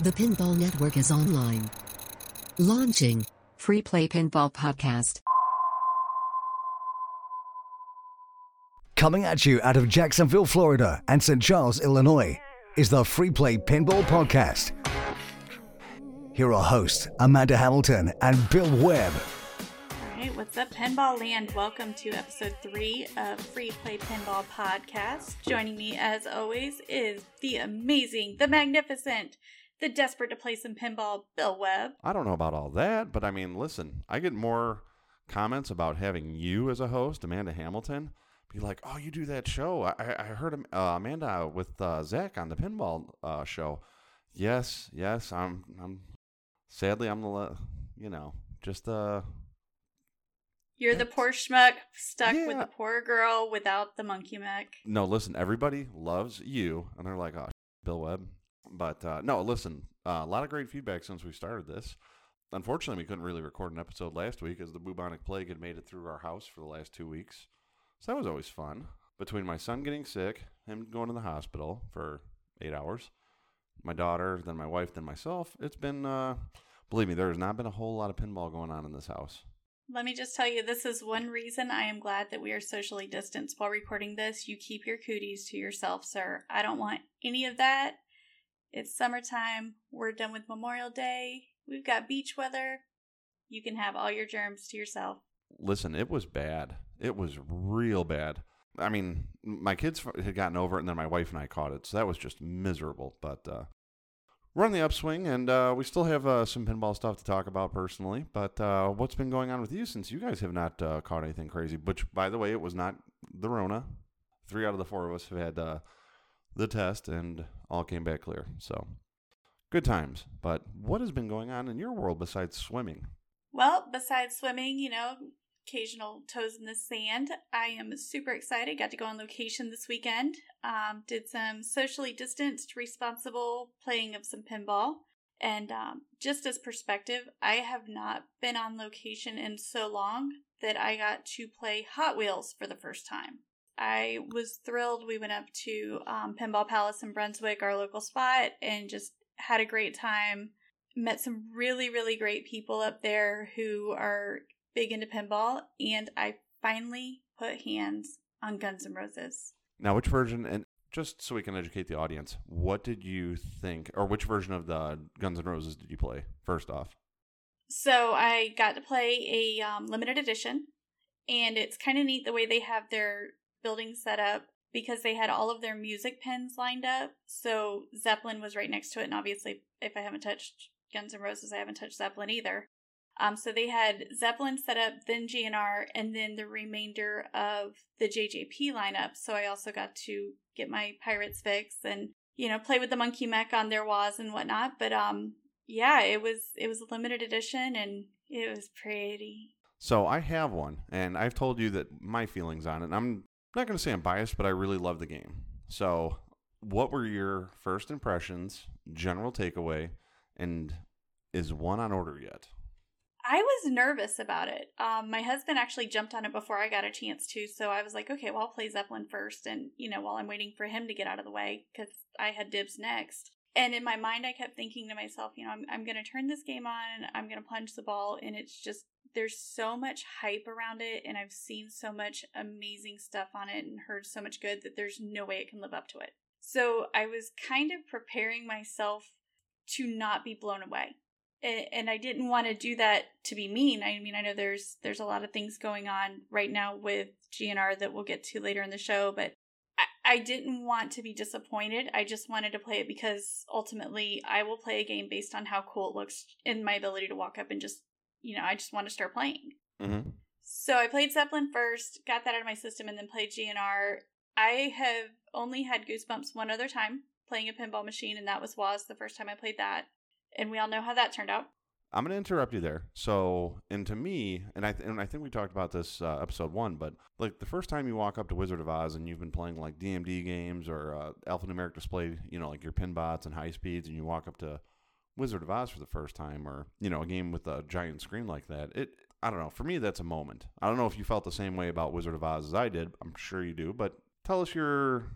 The Pinball Network is online. Launching Free Play Pinball Podcast. Coming at you out of Jacksonville, Florida and St. Charles, Illinois, is the Free Play Pinball Podcast. Here are our hosts Amanda Hamilton and Bill Webb. All right, what's up, Pinball Land? Welcome to episode three of Free Play Pinball Podcast. Joining me, as always, is the amazing, the magnificent, the desperate to play some pinball, Bill Webb. I don't know about all that, but I mean, listen, I get more comments about having you as a host, Amanda Hamilton. Be like, oh, you do that show. I, I heard uh, Amanda with uh, Zach on the pinball uh, show. Yes, yes, I'm. I'm. Sadly, I'm the, you know, just uh. You're the poor schmuck stuck with the poor girl without the monkey mech. No, listen, everybody loves you, and they're like, oh, Bill Webb. But uh, no, listen, uh, a lot of great feedback since we started this. Unfortunately, we couldn't really record an episode last week as the bubonic plague had made it through our house for the last two weeks. So that was always fun. Between my son getting sick, him going to the hospital for eight hours, my daughter, then my wife, then myself, it's been, uh, believe me, there has not been a whole lot of pinball going on in this house. Let me just tell you, this is one reason I am glad that we are socially distanced while recording this. You keep your cooties to yourself, sir. I don't want any of that. It's summertime. We're done with Memorial Day. We've got beach weather. You can have all your germs to yourself. Listen, it was bad. It was real bad. I mean, my kids had gotten over it, and then my wife and I caught it, so that was just miserable. But uh, we're on the upswing, and uh, we still have uh, some pinball stuff to talk about personally. But uh, what's been going on with you since you guys have not uh, caught anything crazy? Which, by the way, it was not the Rona. Three out of the four of us have had uh, the test, and all came back clear. So good times. But what has been going on in your world besides swimming? Well, besides swimming, you know, occasional toes in the sand, I am super excited. Got to go on location this weekend. Um, did some socially distanced, responsible playing of some pinball. And um, just as perspective, I have not been on location in so long that I got to play Hot Wheels for the first time. I was thrilled. We went up to um, Pinball Palace in Brunswick, our local spot, and just had a great time. Met some really, really great people up there who are big into pinball, and I finally put hands on Guns N' Roses. Now, which version, and just so we can educate the audience, what did you think, or which version of the Guns N' Roses did you play first off? So I got to play a um, limited edition, and it's kind of neat the way they have their building set up because they had all of their music pins lined up. So Zeppelin was right next to it, and obviously, if I haven't touched Guns N' Roses, I haven't touched Zeppelin either. Um, so they had Zeppelin set up, then GNR, and then the remainder of the JJP lineup. So I also got to get my Pirates fix and you know play with the Monkey Mech on their was and whatnot. But um, yeah, it was it was a limited edition and it was pretty. So I have one, and I've told you that my feelings on it. I'm not going to say I'm biased, but I really love the game. So, what were your first impressions, general takeaway, and is one on order yet? I was nervous about it. Um, my husband actually jumped on it before I got a chance to, so I was like, okay, well, I'll play Zeppelin first, and you know, while I'm waiting for him to get out of the way, because I had dibs next. And in my mind, I kept thinking to myself, you know, I'm, I'm going to turn this game on, I'm going to punch the ball, and it's just, there's so much hype around it, and I've seen so much amazing stuff on it and heard so much good that there's no way it can live up to it. So I was kind of preparing myself to not be blown away and I didn't want to do that to be mean. I mean, I know there's there's a lot of things going on right now with GNR that we'll get to later in the show, but I, I didn't want to be disappointed. I just wanted to play it because ultimately I will play a game based on how cool it looks and my ability to walk up and just you know I just want to start playing. Mm-hmm. So I played Zeppelin first, got that out of my system, and then played GNR. I have only had goosebumps one other time playing a pinball machine, and that was WOZ the first time I played that. And we all know how that turned out. I'm going to interrupt you there. So, and to me, and I th- and I think we talked about this uh, episode one, but like the first time you walk up to Wizard of Oz and you've been playing like DMD games or uh, alphanumeric display, you know, like your pin bots and high speeds, and you walk up to Wizard of Oz for the first time, or you know, a game with a giant screen like that, it I don't know. For me, that's a moment. I don't know if you felt the same way about Wizard of Oz as I did. I'm sure you do, but tell us your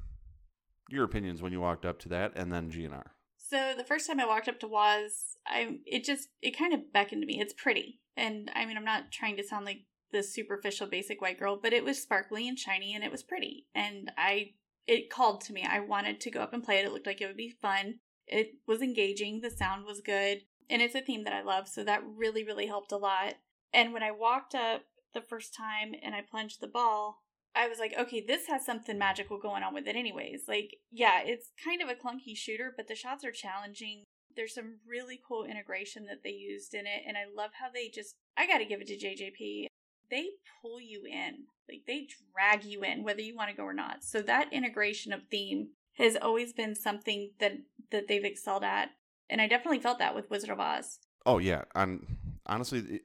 your opinions when you walked up to that, and then GNR. So the first time I walked up to WOZ, I it just it kind of beckoned to me. It's pretty, and I mean I'm not trying to sound like the superficial basic white girl, but it was sparkly and shiny and it was pretty, and I it called to me. I wanted to go up and play it. It looked like it would be fun. It was engaging. The sound was good, and it's a theme that I love, so that really really helped a lot. And when I walked up the first time and I plunged the ball, I was like, okay, this has something magical going on with it, anyways. Like, yeah, it's kind of a clunky shooter, but the shots are challenging. There's some really cool integration that they used in it, and I love how they just, I gotta give it to JJP. They pull you in, like, they drag you in, whether you want to go or not. So, that integration of theme has always been something that, that they've excelled at. And I definitely felt that with Wizard of Oz. Oh, yeah. And honestly,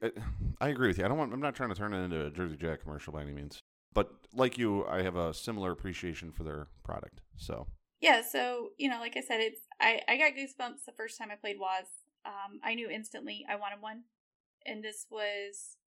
I agree with you. I don't want, I'm not trying to turn it into a Jersey Jack commercial by any means but like you, I have a similar appreciation for their product. So yeah, so you know, like I said, it's I I got goosebumps the first time I played WOZ. Um, I knew instantly I wanted one, and this was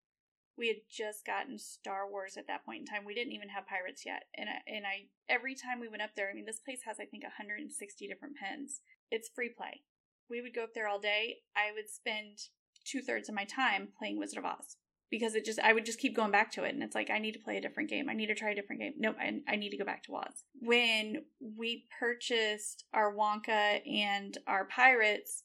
we had just gotten Star Wars at that point in time. We didn't even have pirates yet, and I, and I every time we went up there, I mean, this place has I think 160 different pens. It's free play. We would go up there all day. I would spend two thirds of my time playing Wizard of Oz because it just I would just keep going back to it and it's like I need to play a different game. I need to try a different game. Nope, I, I need to go back to Oz. When we purchased our Wonka and our Pirates,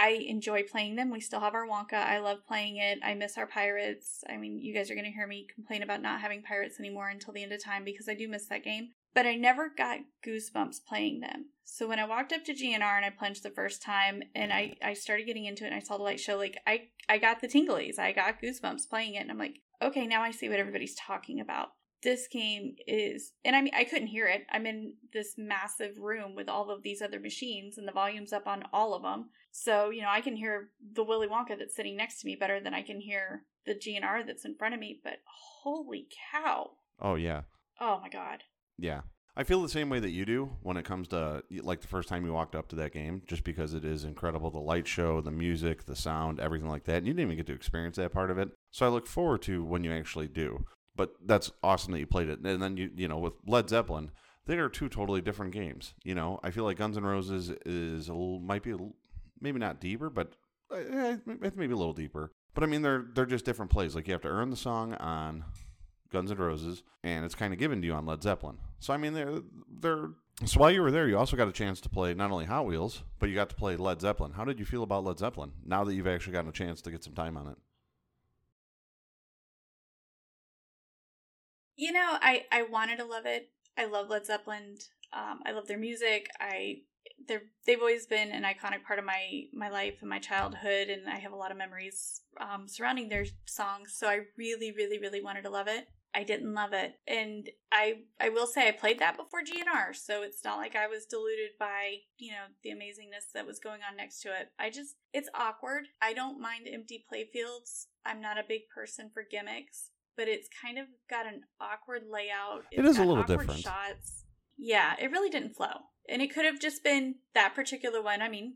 I enjoy playing them. We still have our Wonka. I love playing it. I miss our Pirates. I mean, you guys are going to hear me complain about not having Pirates anymore until the end of time because I do miss that game but I never got goosebumps playing them. So when I walked up to GNR and I plunged the first time and I, I started getting into it and I saw the light show, like I, I got the tinglies. I got goosebumps playing it and I'm like, okay, now I see what everybody's talking about. This game is and I mean I couldn't hear it. I'm in this massive room with all of these other machines and the volume's up on all of them. So, you know, I can hear the Willy Wonka that's sitting next to me better than I can hear the GNR that's in front of me, but holy cow. Oh yeah. Oh my god. Yeah. I feel the same way that you do when it comes to like the first time you walked up to that game, just because it is incredible the light show, the music, the sound, everything like that. And you didn't even get to experience that part of it. So I look forward to when you actually do. But that's awesome that you played it. And then you you know with Led Zeppelin, they are two totally different games. You know, I feel like Guns N' Roses is a little, might be a little, maybe not deeper, but eh, maybe a little deeper. But I mean, they're they're just different plays. Like you have to earn the song on Guns N' Roses, and it's kind of given to you on Led Zeppelin. So I mean, they're they're. So while you were there, you also got a chance to play not only Hot Wheels, but you got to play Led Zeppelin. How did you feel about Led Zeppelin now that you've actually gotten a chance to get some time on it? You know, I I wanted to love it. I love Led Zeppelin. Um, I love their music. I they're they've always been an iconic part of my my life and my childhood, and I have a lot of memories um, surrounding their songs. So I really, really, really wanted to love it. I didn't love it. And I I will say I played that before GNR, so it's not like I was deluded by, you know, the amazingness that was going on next to it. I just it's awkward. I don't mind empty playfields. I'm not a big person for gimmicks, but it's kind of got an awkward layout. It's it is a little different. Shots. Yeah, it really didn't flow. And it could have just been that particular one. I mean,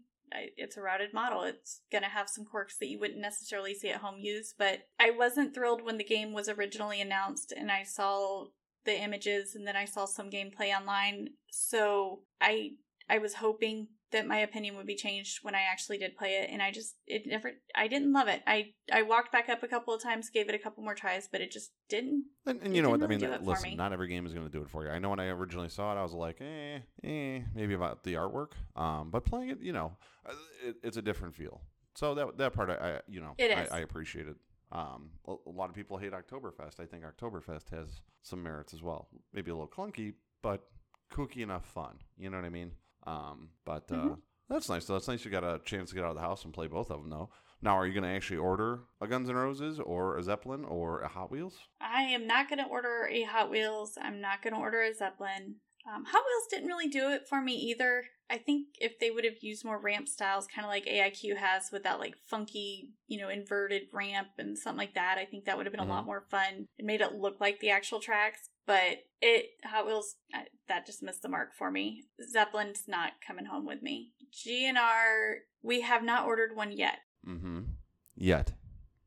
it's a routed model. It's going to have some quirks that you wouldn't necessarily see at home use, but I wasn't thrilled when the game was originally announced and I saw the images and then I saw some gameplay online. So I I was hoping that my opinion would be changed when I actually did play it and I just it never I didn't love it. I I walked back up a couple of times, gave it a couple more tries, but it just didn't. And, and you know what I mean? Listen, not every game is going to do it for you. I know when I originally saw it, I was like, eh, eh, maybe about the artwork. Um, but playing it, you know, uh, it, it's a different feel. So that that part, I, I you know, I, I appreciate it. Um, a, a lot of people hate Oktoberfest. I think Oktoberfest has some merits as well. Maybe a little clunky, but kooky enough fun. You know what I mean? Um, but uh, mm-hmm. that's nice. That's nice. You got a chance to get out of the house and play both of them, though. Now, are you going to actually order a Guns N' Roses or a Zeppelin or a Hot Wheels? I am not going to order a Hot Wheels. I'm not going to order a Zeppelin. Um, Hot Wheels didn't really do it for me either. I think if they would have used more ramp styles, kind of like AIQ has with that like funky, you know, inverted ramp and something like that, I think that would have been mm-hmm. a lot mm-hmm. more fun. It made it look like the actual tracks, but it Hot Wheels that just missed the mark for me. Zeppelin's not coming home with me. GNR, we have not ordered one yet. Mm-hmm. Yet.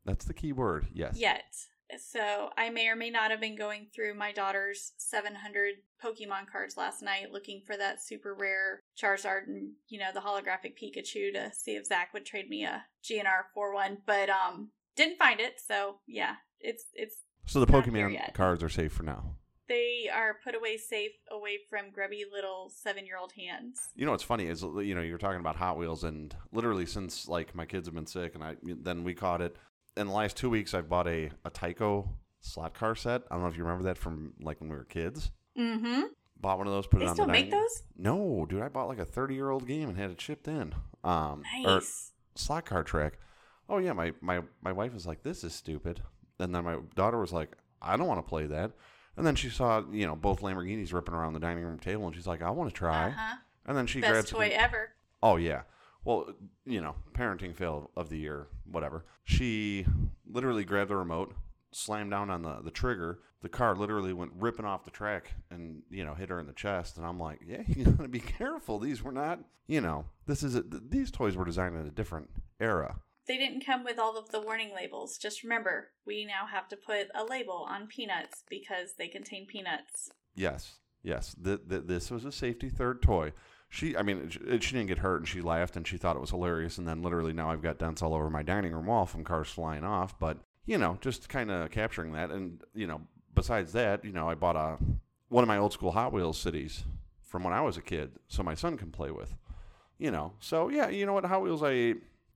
That's the key word. Yes. Yet. So I may or may not have been going through my daughter's 700 Pokemon cards last night looking for that super rare Charizard and, you know, the holographic Pikachu to see if Zach would trade me a GNR 4-1, but um didn't find it. So, yeah, it's it's So the Pokemon cards are safe for now. they are put away safe away from grubby little 7-year-old hands. You know what's funny is you know you're talking about Hot Wheels and literally since like my kids have been sick and I then we caught it in the last two weeks I've bought a a Tyco slot car set. I don't know if you remember that from like when we were kids. Mm-hmm. Bought one of those, put They it on the still the make dining- those? No, dude, I bought like a 30 year old game and had it shipped in. Um, or Nice. slot car track. Oh yeah, my my my wife was like, "This is stupid," and then my daughter was like, "I don't want to play that." And then she saw you know both Lamborghinis ripping around the dining room table, and she's like, "I want to try." Uh-huh. And then she grabbed. Best grabs toy ever. Oh yeah. Well, you know, parenting fail of the year, whatever. She literally grabbed the remote, slammed down on the, the trigger. The car literally went ripping off the track and, you know, hit her in the chest. And I'm like, yeah, you gotta be careful. These were not, you know, this is a, th- these toys were designed in a different era. They didn't come with all of the warning labels. Just remember, we now have to put a label on peanuts because they contain peanuts. Yes, yes. Th- th- this was a safety third toy. She, I mean, she didn't get hurt, and she laughed, and she thought it was hilarious. And then, literally, now I've got dents all over my dining room wall from cars flying off. But you know, just kind of capturing that, and you know, besides that, you know, I bought a one of my old school Hot Wheels cities from when I was a kid, so my son can play with. You know, so yeah, you know what, Hot Wheels, I,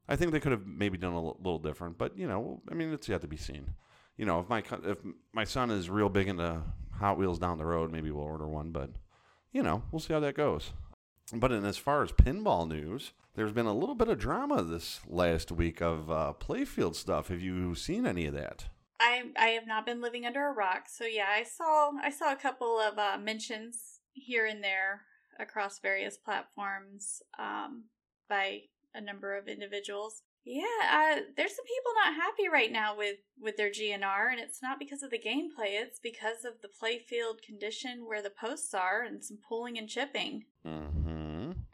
I think they could have maybe done a little different, but you know, I mean, it's yet to be seen. You know, if my if my son is real big into Hot Wheels down the road, maybe we'll order one, but you know, we'll see how that goes. But in as far as pinball news, there's been a little bit of drama this last week of uh, playfield stuff. Have you seen any of that? I I have not been living under a rock, so yeah, I saw I saw a couple of uh, mentions here and there across various platforms um, by a number of individuals. Yeah, uh, there's some people not happy right now with with their GNR, and it's not because of the gameplay; it's because of the playfield condition where the posts are and some pulling and chipping. Mm-hmm.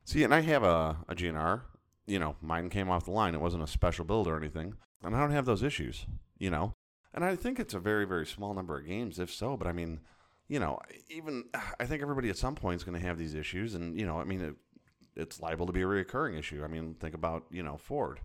See, and I have a, a GNR. You know, mine came off the line. It wasn't a special build or anything. And I don't have those issues, you know? And I think it's a very, very small number of games, if so. But I mean, you know, even I think everybody at some point is going to have these issues. And, you know, I mean, it, it's liable to be a reoccurring issue. I mean, think about, you know, Ford.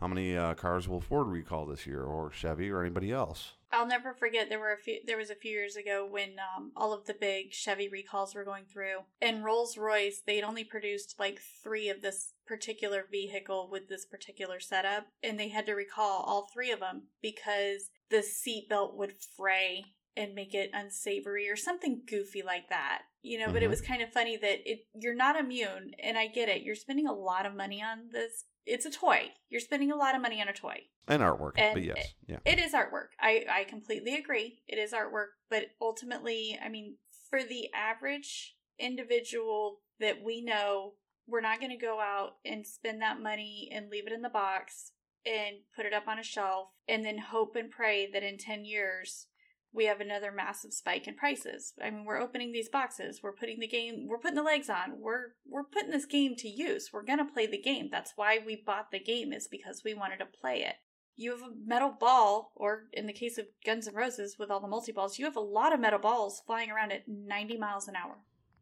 How many uh, cars will Ford recall this year, or Chevy, or anybody else? I'll never forget there were a few there was a few years ago when um, all of the big Chevy recalls were going through and Rolls-Royce they'd only produced like 3 of this particular vehicle with this particular setup and they had to recall all 3 of them because the seat belt would fray and make it unsavory or something goofy like that. You know, but it Mhm. was kind of funny that it you're not immune and I get it. You're spending a lot of money on this. It's a toy. You're spending a lot of money on a toy. And artwork. And but yes, yeah. It is artwork. I, I completely agree. It is artwork. But ultimately, I mean, for the average individual that we know, we're not going to go out and spend that money and leave it in the box and put it up on a shelf and then hope and pray that in 10 years we have another massive spike in prices. I mean, we're opening these boxes, we're putting the game, we're putting the legs on. We're we're putting this game to use. We're going to play the game. That's why we bought the game is because we wanted to play it you have a metal ball, or in the case of Guns N' Roses with all the multi balls, you have a lot of metal balls flying around at 90 miles an hour.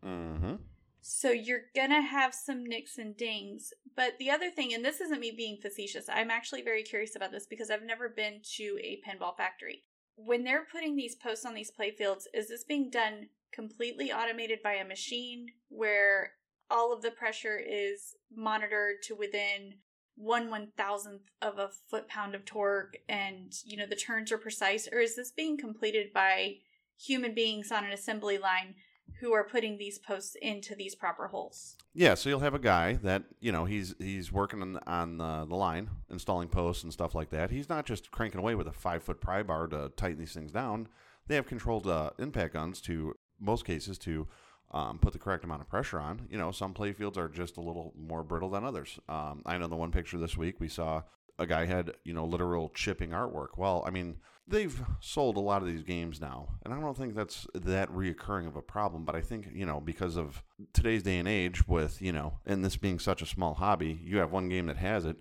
Mm-hmm. So you're gonna have some nicks and dings. But the other thing, and this isn't me being facetious, I'm actually very curious about this because I've never been to a pinball factory. When they're putting these posts on these playfields, is this being done completely automated by a machine where all of the pressure is monitored to within one one thousandth of a foot pound of torque and you know the turns are precise? Or is this being completed by human beings on an assembly line who are putting these posts into these proper holes Yeah, so you'll have a guy that you know he's he's working on on the, the line, installing posts and stuff like that. He's not just cranking away with a five foot pry bar to tighten these things down. They have controlled uh, impact guns to most cases to um, put the correct amount of pressure on. You know, some play fields are just a little more brittle than others. Um, I know the one picture this week we saw a guy had you know literal chipping artwork. Well, I mean they've sold a lot of these games now, and I don't think that's that reoccurring of a problem. But I think you know because of today's day and age, with you know, and this being such a small hobby, you have one game that has it,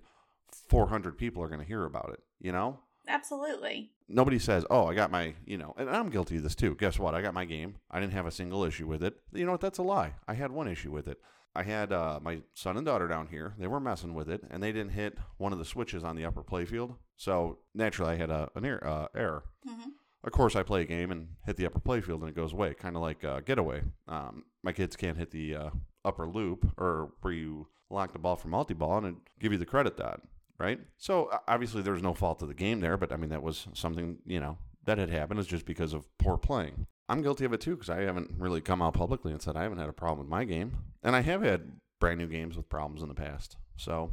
four hundred people are going to hear about it. You know, absolutely. Nobody says, "Oh, I got my," you know, and I'm guilty of this too. Guess what? I got my game. I didn't have a single issue with it. You know what? That's a lie. I had one issue with it. I had uh, my son and daughter down here. They were messing with it, and they didn't hit one of the switches on the upper playfield. So naturally, I had a, an er- uh, error. hmm Of course, I play a game and hit the upper playfield, and it goes away, kind of like uh, Getaway. Um, my kids can't hit the uh, upper loop, or where you lock the ball for multi-ball, and give you the credit dot, right? So obviously, there was no fault of the game there, but I mean that was something you know that had happened. It's just because of poor playing. I'm guilty of it too because I haven't really come out publicly and said I haven't had a problem with my game, and I have had brand new games with problems in the past. So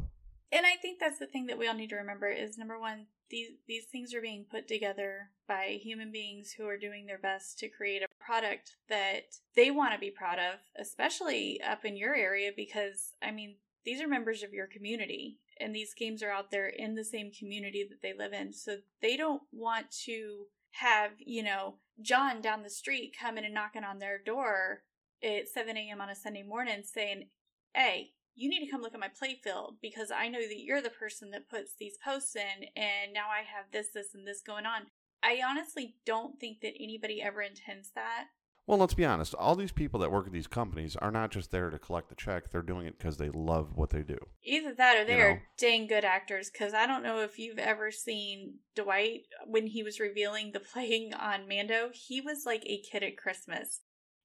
And I think that's the thing that we all need to remember is number one, these these things are being put together by human beings who are doing their best to create a product that they want to be proud of, especially up in your area because I mean, these are members of your community and these games are out there in the same community that they live in. So they don't want to have, you know, John down the street coming and knocking on their door at 7 a.m. on a Sunday morning saying, Hey, you need to come look at my playfield because I know that you're the person that puts these posts in, and now I have this, this, and this going on. I honestly don't think that anybody ever intends that. Well, let's be honest. All these people that work at these companies are not just there to collect the check. They're doing it because they love what they do. Either that or You they're know. dang good actors. Because I don't know if you've ever seen Dwight when he was revealing the playing on Mando. He was like a kid at Christmas.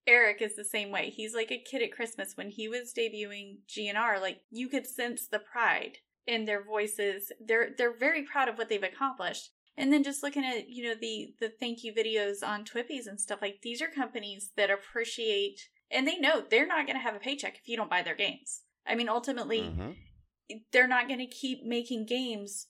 Eric is the same way. He's like a kid at Christmas. When he was debuting GNR, like you could sense the pride in their voices. They're they're very proud of what they've accomplished. And then just looking at you know the the thank you videos on Twippies and stuff like these are companies that appreciate and they know they're not going to have a paycheck if you don't buy their games. I mean, ultimately, Mhm. they're not going to keep making games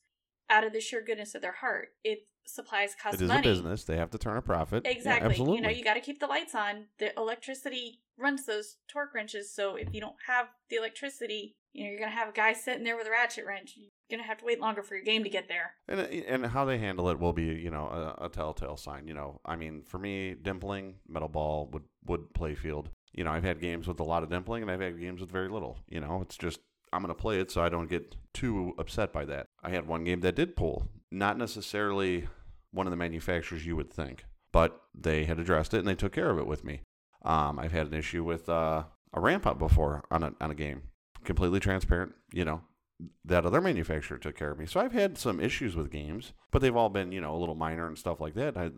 out of the sheer goodness of their heart. It supplies cost money. It is money. a business. They have to turn a profit. Yeah, Exactly. absolutely. you know, you got to keep the lights on. The electricity runs those torque wrenches. So if you don't have the electricity, you know, you're going to have a guy sitting there with a ratchet wrench. To have to wait longer for your game to get there. And and how they handle it will be, you know, a, a telltale sign. You know, I mean, for me, dimpling, metal ball, would wood playfield. You know, I've had games with a lot of dimpling, and I've had games with very little. You know, it's just I'm gonna play it, so I don't get too upset by that. I had one game that did pull, not necessarily one of the manufacturers you would think, but they had addressed it and they took care of it with me. Um, I've had an issue with uh, a ramp up before on a on a game, completely transparent. You know, that other manufacturer took care of me. So I've had some issues with games, but they've all been, you know, a little minor and stuff like that. I,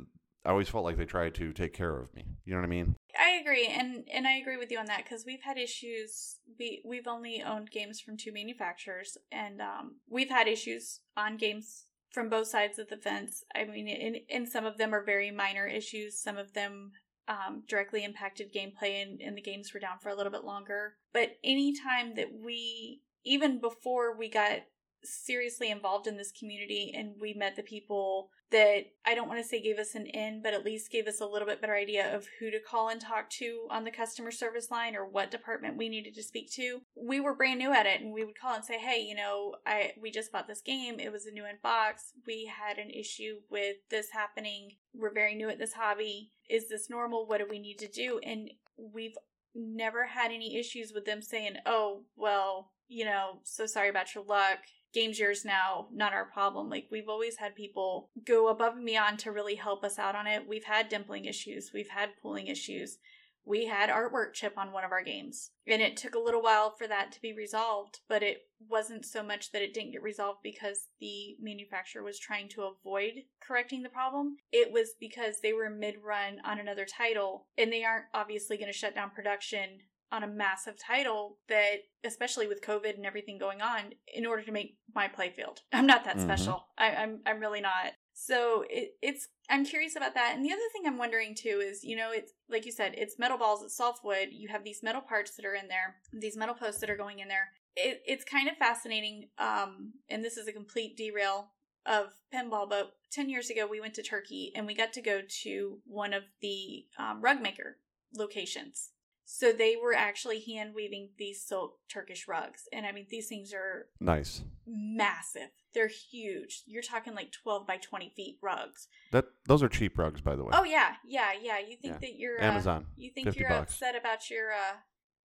I always felt like they tried to take care of me. You know what I mean? I agree, and and I agree with you on that because we've had issues. We we've only owned games from two manufacturers, and um, we've had issues on games from both sides of the fence. I mean, and, and some of them are very minor issues. Some of them um, directly impacted gameplay, and, and the games were down for a little bit longer. But anytime that we, even before we got seriously involved in this community and we met the people that I don't want to say gave us an in, but at least gave us a little bit better idea of who to call and talk to on the customer service line or what department we needed to speak to. We were brand new at it and we would call and say, "Hey, you know, I we just bought this game. It was a new in box. We had an issue with this happening. We're very new at this hobby. Is this normal? What do we need to do?" And we've never had any issues with them saying, "Oh, well, you know, so sorry about your luck game's yours now, not our problem. Like we've always had people go above and beyond to really help us out on it. We've had dimpling issues, we've had pooling issues. We had artwork chip on one of our games. And it took a little while for that to be resolved, but it wasn't so much that it didn't get resolved because the manufacturer was trying to avoid correcting the problem. It was because they were mid run on another title and they aren't obviously going to shut down production on a massive title that especially with covid and everything going on in order to make my playfield i'm not that Mhm. special I, i'm i'm really not so it, it's i'm curious about that. And the other thing i'm wondering too is you know it's like you said it's metal balls it's softwood you have these metal parts that are in there these metal posts that are going in there. It, it's kind of fascinating um and this is a complete derail of pinball but 10 years ago we went to turkey and we got to go to one of the um, rug maker locations so they were actually hand weaving these silk Turkish rugs. And I mean, these things are Nice. massive. They're huge. You're talking like 12 by 20 feet rugs. That those are cheap rugs, by the way. Oh, yeah. Yeah. Yeah. You think Yeah. that you're, uh, Amazon. you think 50 you're bucks. upset about your, uh,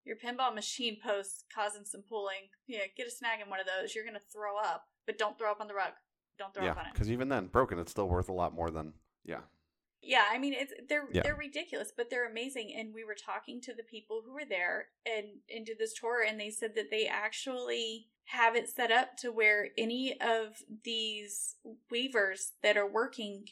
your pinball machine posts causing some pooling. Yeah. Get a snag in one of those. You're to throw up, but don't throw up on the rug. don't throw yeah, up on it. because even then, broken, it's still worth a lot more than yeah. Yeah, I mean it's they're Yeah. they're ridiculous, but they're amazing. And we were talking to the people who were there and and did this tour, and they said that they actually have it set up to where any of these weavers that are working,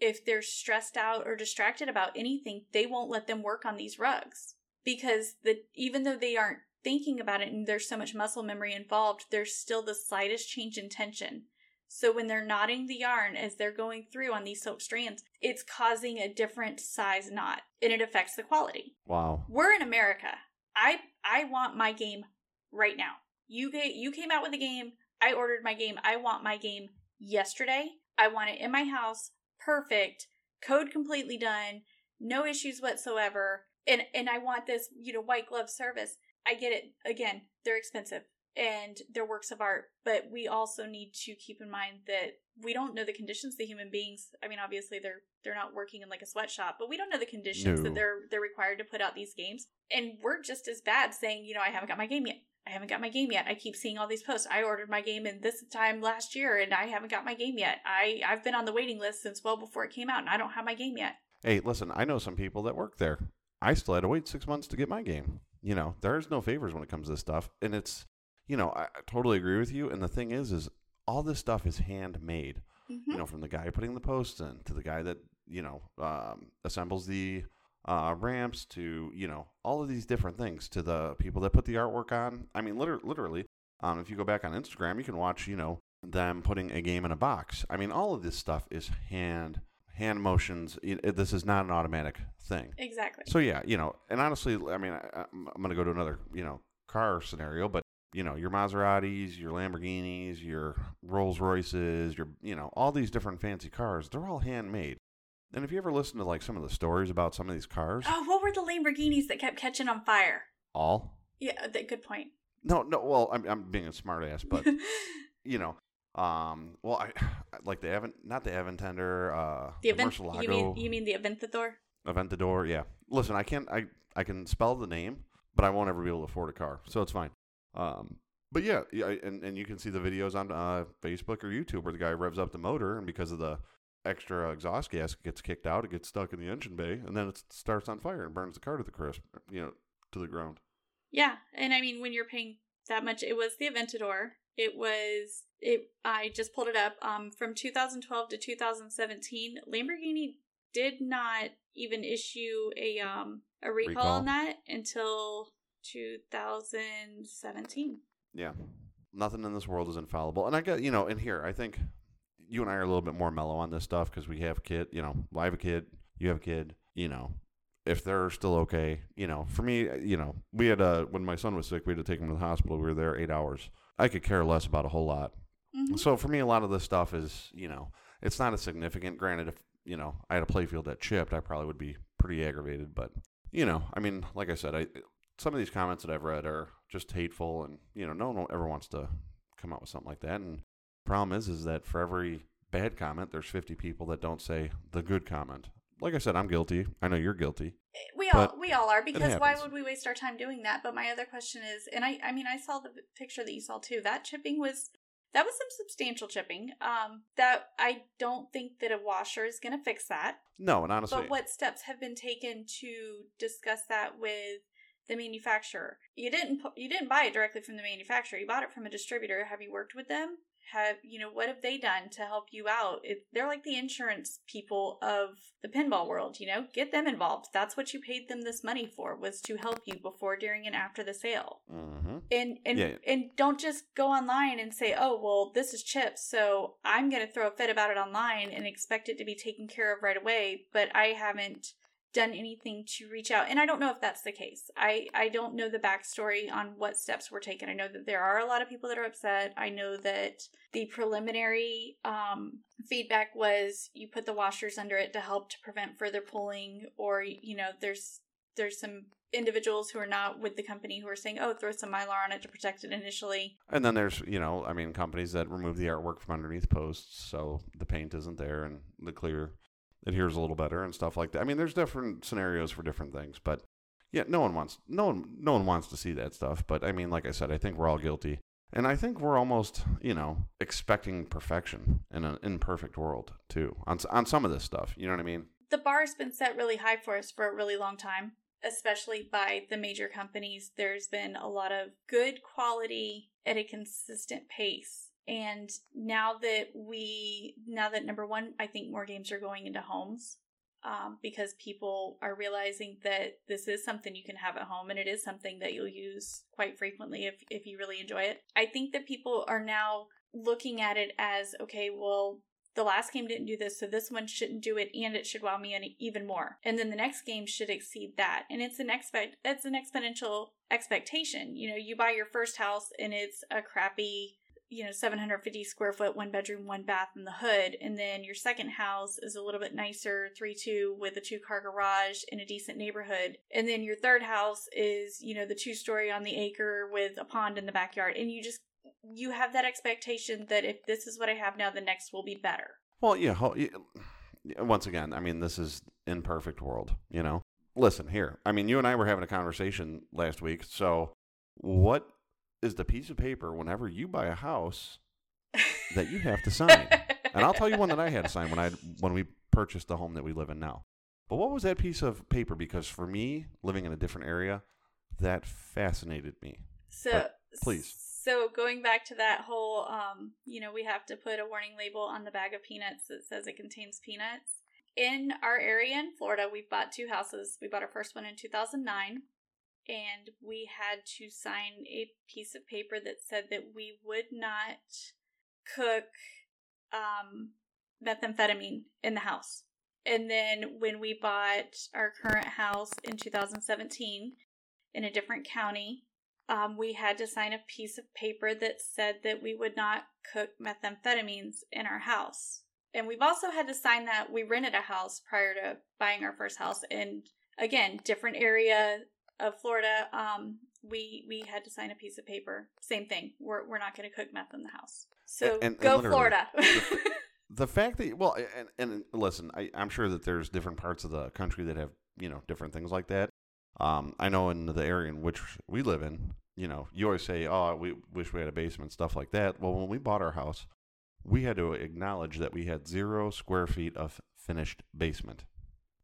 if they're stressed out or distracted about anything, they won't let them work on these rugs because the even though they aren't thinking about it and there's so much muscle memory involved, there's still the slightest change in tension. So when they're knotting the yarn as they're going through on these silk strands, it's causing a different size knot and it affects the quality. Wow. We're in America. I I want my game right now. You ga- you came out with a game. I ordered my game. I want my game yesterday. I want it in my house, perfect, code completely done, no issues whatsoever. And and I want this, you know, white glove service. I get it. Again, they're expensive and they're works of art, but we also need to keep in mind that we don't know the conditions the human beings I mean obviously they're they're not working in like a sweatshop, but we don't know the conditions No. that they're they're required to put out these games. And we're just as bad saying, you know, I haven't got my game yet. I haven't got my game yet. I keep seeing all these posts. I ordered my game in this time last year and I haven't got my game yet. I I've been on the waiting list since well before it came out and I don't have my game yet. Hey, listen, I know some people that work there. I still had to wait six months to get my game. You know, there's no favors when it comes to this stuff. And it's, you know, I, I totally agree with you. And the thing is, is all this stuff is handmade. Mm-hmm. You know, from the guy putting the posts in to the guy that, you know, um, assembles the uh, ramps to, you know, all of these different things to the people that put the artwork on. I mean, liter- literally, um, if you go back on Instagram, you can watch, you know, them putting a game in a box. I mean, all of this stuff is hand hand motions. It, it- this is not an automatic thing. Exactly. So yeah, you know, and honestly, I mean, I, I'm, I'm going to go to another, you know, car scenario, but you know, your Maseratis, your Lamborghinis, your Rolls Royces, your, you know, all these different fancy cars, they're all handmade. And if you ever listen to like some of the stories about some of these cars, Oh, what were the Lamborghinis that kept catching on fire? all Yeah, that good point. no, no. Well, I'm, I'm being a smartass, but you know, um, well, I like the Avent, not the Aventender, uh, the event Murcielago. you mean you mean the Aventador? Aventador, yeah. Listen, I can't I I can spell the name, but I won't ever be able to afford a car, so it's fine. Um, but yeah, yeah, and and you can see the videos on uh, Facebook or YouTube where the guy revs up the motor, and because of the extra exhaust gas it gets kicked out, it gets stuck in the engine bay, and then it starts on fire and burns the car to the crisp, you know, to the ground. Yeah, and I mean when you're paying that much, it was the Aventador. It was it. I just pulled it up. Um, from 2012 to 2017, Lamborghini did not even issue a um a recall, Recall. on that until 2017. Yeah. Nothing in this world is infallible. And I get, you know, and here, I think you and I are a little bit more mellow on this stuff because we have kid, you know, I have a kid, you have a kid, you know, if they're still okay, you know, for me, you know, we had a, when my son was sick, we had to take him to the hospital. We were there eight hours. I could care less about a whole lot. Mhm. So for me, a lot of this stuff is, you know, it's not as significant. Granted, if, you know, I had a playfield that chipped, I probably would be pretty aggravated. But, you know, I mean, like I said, I, some of these comments that I've read are just hateful and, you know, no one ever wants to come out with something like that. And problem is, is that for every bad comment, there's 50 people that don't say the good comment. Like I said, I'm guilty. I know you're guilty. We all we all are because why would we waste our time doing that? But my other question is, and I I mean I saw the picture that you saw too. That chipping was that was some substantial chipping. Um, that I don't think that a washer is going to fix that. No, and honestly, But what steps have been taken to discuss that with the manufacturer? You didn't you didn't buy it directly from the manufacturer. You bought it from a distributor. Have you worked with them? Have you know what have they done to help you out? It, they're like the insurance people of the pinball world. You know, get them involved. That's what you paid them this money for was to help you before, during, and after the sale hmm and and Yeah. and don't just go online and say oh well this is chips so i'm going to throw a fit about it online and expect it to be taken care of right away but i haven't done anything to reach out and i don't know if that's the case. I i don't know the backstory on what steps were taken. I know that there are a lot of people that are upset. I know that the preliminary um feedback was you put the washers under it to help to prevent further pulling or you know there's there's some individuals who are not with the company who are saying, "Oh, throw some mylar on it to protect it initially." And then there's, you know, I mean, companies that remove the artwork from underneath posts so the paint isn't there and the clear adheres a little better and stuff like that. I mean, there's different scenarios for different things, but yeah, no one wants no one no one wants to see that stuff. But I mean, like I said, I think we're all guilty. And I think we're almost, you know, expecting perfection in an imperfect world too on on some of this stuff. You know what I mean? the bar's been set really high for us for a really long time, especially by the major companies. There's been a lot of good quality at a consistent pace. And now that we, now that number one, I think more games are going into homes um, because people are realizing that this is something you can have at home and it is something that you'll use quite frequently if, if you really enjoy it. I think that people are now looking at it as okay, well, the last game didn't do this, so this one shouldn't do it, and it should wow me even more. And then the next game should exceed that, and it's an expect it's an exponential expectation. You know, you buy your first house and it's a crappy, you know, 750 square foot, one bedroom, one bath in the hood, and then your second house is a little bit nicer, three two with a two car garage in a decent neighborhood, and then your third house is you know the two story on the acre with a pond in the backyard, and you just you have that expectation that if this is what I have now, the next will be better. Well, yeah. Once again, I mean, this is imperfect world. You know. Listen here. I mean, you and I were having a conversation last week. So, what is the piece of paper whenever you buy a house that you have to sign? and I'll tell you one that I had to sign when I when we purchased the home that we live in now. But what was that piece of paper? Because for me, living in a different area, that fascinated me. So But please. So going back to that whole, um, you know, we have to put a warning label on the bag of peanuts that says it contains peanuts. In our area in Florida, we've bought two houses. We bought our first one in 2009, and we had to sign a piece of paper that said that we would not cook um, methamphetamine in the house. And then when we bought our current house in 2017 in a different county, um, we had to sign a piece of paper that said that we would not cook methamphetamines in our house. And we've also had to sign that we rented a house prior to buying our first house. And again, different area of Florida. Um, we we had to sign a piece of paper. Same thing. We're we're not going to cook meth in the house. So And- and go literally, Florida. the fact that well and, and listen I, i'm sure that there's different parts of the country that have you know different things like that um, i know in the area in which we live in you know you always say oh we wish we had a basement stuff like that well when we bought our house we had to acknowledge that we had zero square feet of finished basement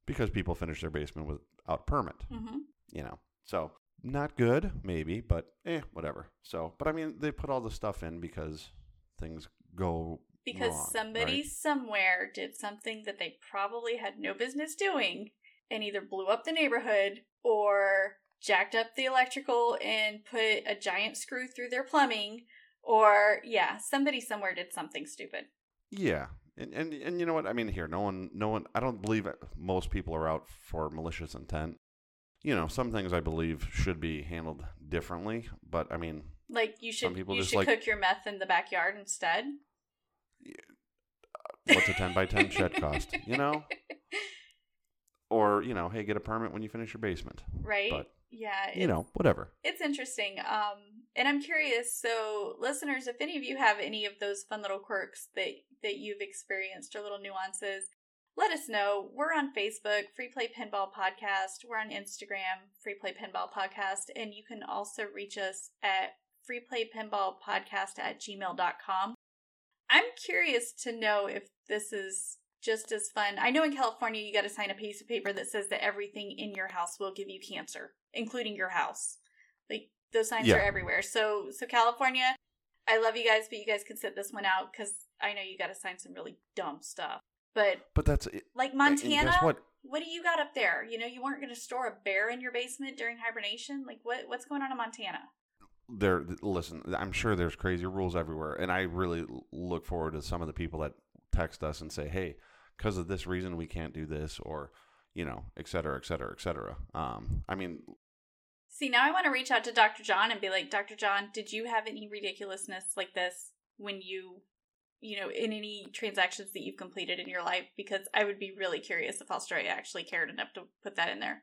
because people finish their basement without permit hmm you know so not good maybe but eh whatever so but i mean they put all the stuff in because things go Because wrong, somebody right? somewhere did something that they probably had no business doing and either blew up the neighborhood or jacked up the electrical and put a giant screw through their plumbing or yeah, somebody somewhere did something stupid. Yeah, and, and and you know what? I mean, here, no one, no one. I don't believe it- most people are out for malicious intent. You know, some things I believe should be handled differently, but I mean, Like you should people you just should like- cook your meth in the backyard instead. what's a ten by ten shed cost? You know, or you know, hey, get a permit when you finish your basement. right? But, yeah, You know, whatever. it's interesting. Um, and I'm curious. So, listeners, if any of you have any of those fun little quirks that that you've experienced or little nuances, let us know. We're on Facebook, Free Play Pinball Podcast. We're on Instagram, Free Play Pinball Podcast, and you can also reach us at freeplaypinballpodcast at gmail.com. I'm curious to know if this is just as fun. I know in California you got to sign a piece of paper that says that everything in your house will give you cancer, including your house. Like those signs Yeah. are everywhere. So so California, I love you guys, but you guys can sit this one out because I know you got to sign some really dumb stuff. But But that's it. like Montana, what? what do you got up there? You know, you weren't going to store a bear in your basement during hibernation. Like what what's going on in Montana? there listen i'm sure there's crazy rules everywhere and i really look forward to some of the people that text us and say hey because of this reason we can't do this or you know et cetera et cetera et cetera um i mean See, now I want to reach out to Dr. John and be like, Dr. John, did you have any ridiculousness like this when you, you know, in any transactions that you've completed in your life? Because I would be really curious if Australia actually cared enough to put that in there.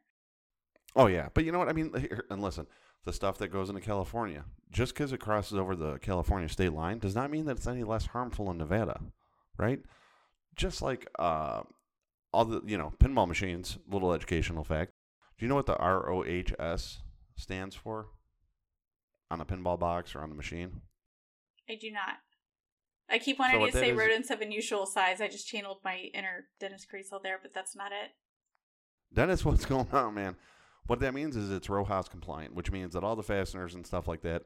oh yeah but you know what i mean and listen the stuff that goes into california just because it crosses over the california state line does not mean that it's any less harmful in nevada right just like uh all the you know pinball machines little educational fact do you know what the RoHS stands for on a pinball box or on the machine I do not. I keep wanting So to say rodents of unusual size. I just channeled my inner Dennis Creasel there, but that's not it. Dennis, what's going on, man? What that means is it's row house compliant, which means that all the fasteners and stuff like that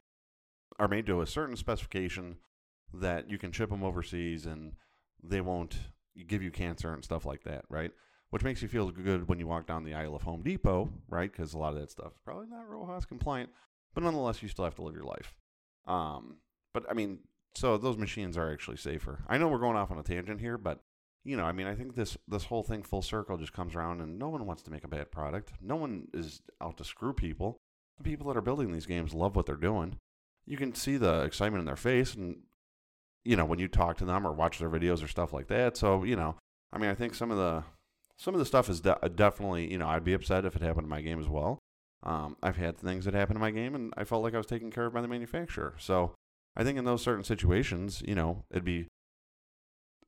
are made to a certain specification that you can ship them overseas and they won't give you cancer and stuff like that, right? Which makes you feel good when you walk down the aisle of Home Depot, right? Because a lot of that stuff is probably not row house compliant, but nonetheless, you still have to live your life. Um, but I mean, so those machines are actually safer. I know we're going off on a tangent here, but you know, I mean, I think this this whole thing full circle just comes around, and no one wants to make a bad product. No one is out to screw people. The people that are building these games love what they're doing. You can see the excitement in their face, and you know when you talk to them or watch their videos or stuff like that. So you know, I mean, I think some of the some of the stuff is de- definitely you know I'd be upset if it happened in my game as well. Um, I've had things that happened in my game, and I felt like I was taken care of by the manufacturer. So I think in those certain situations, you know, it'd be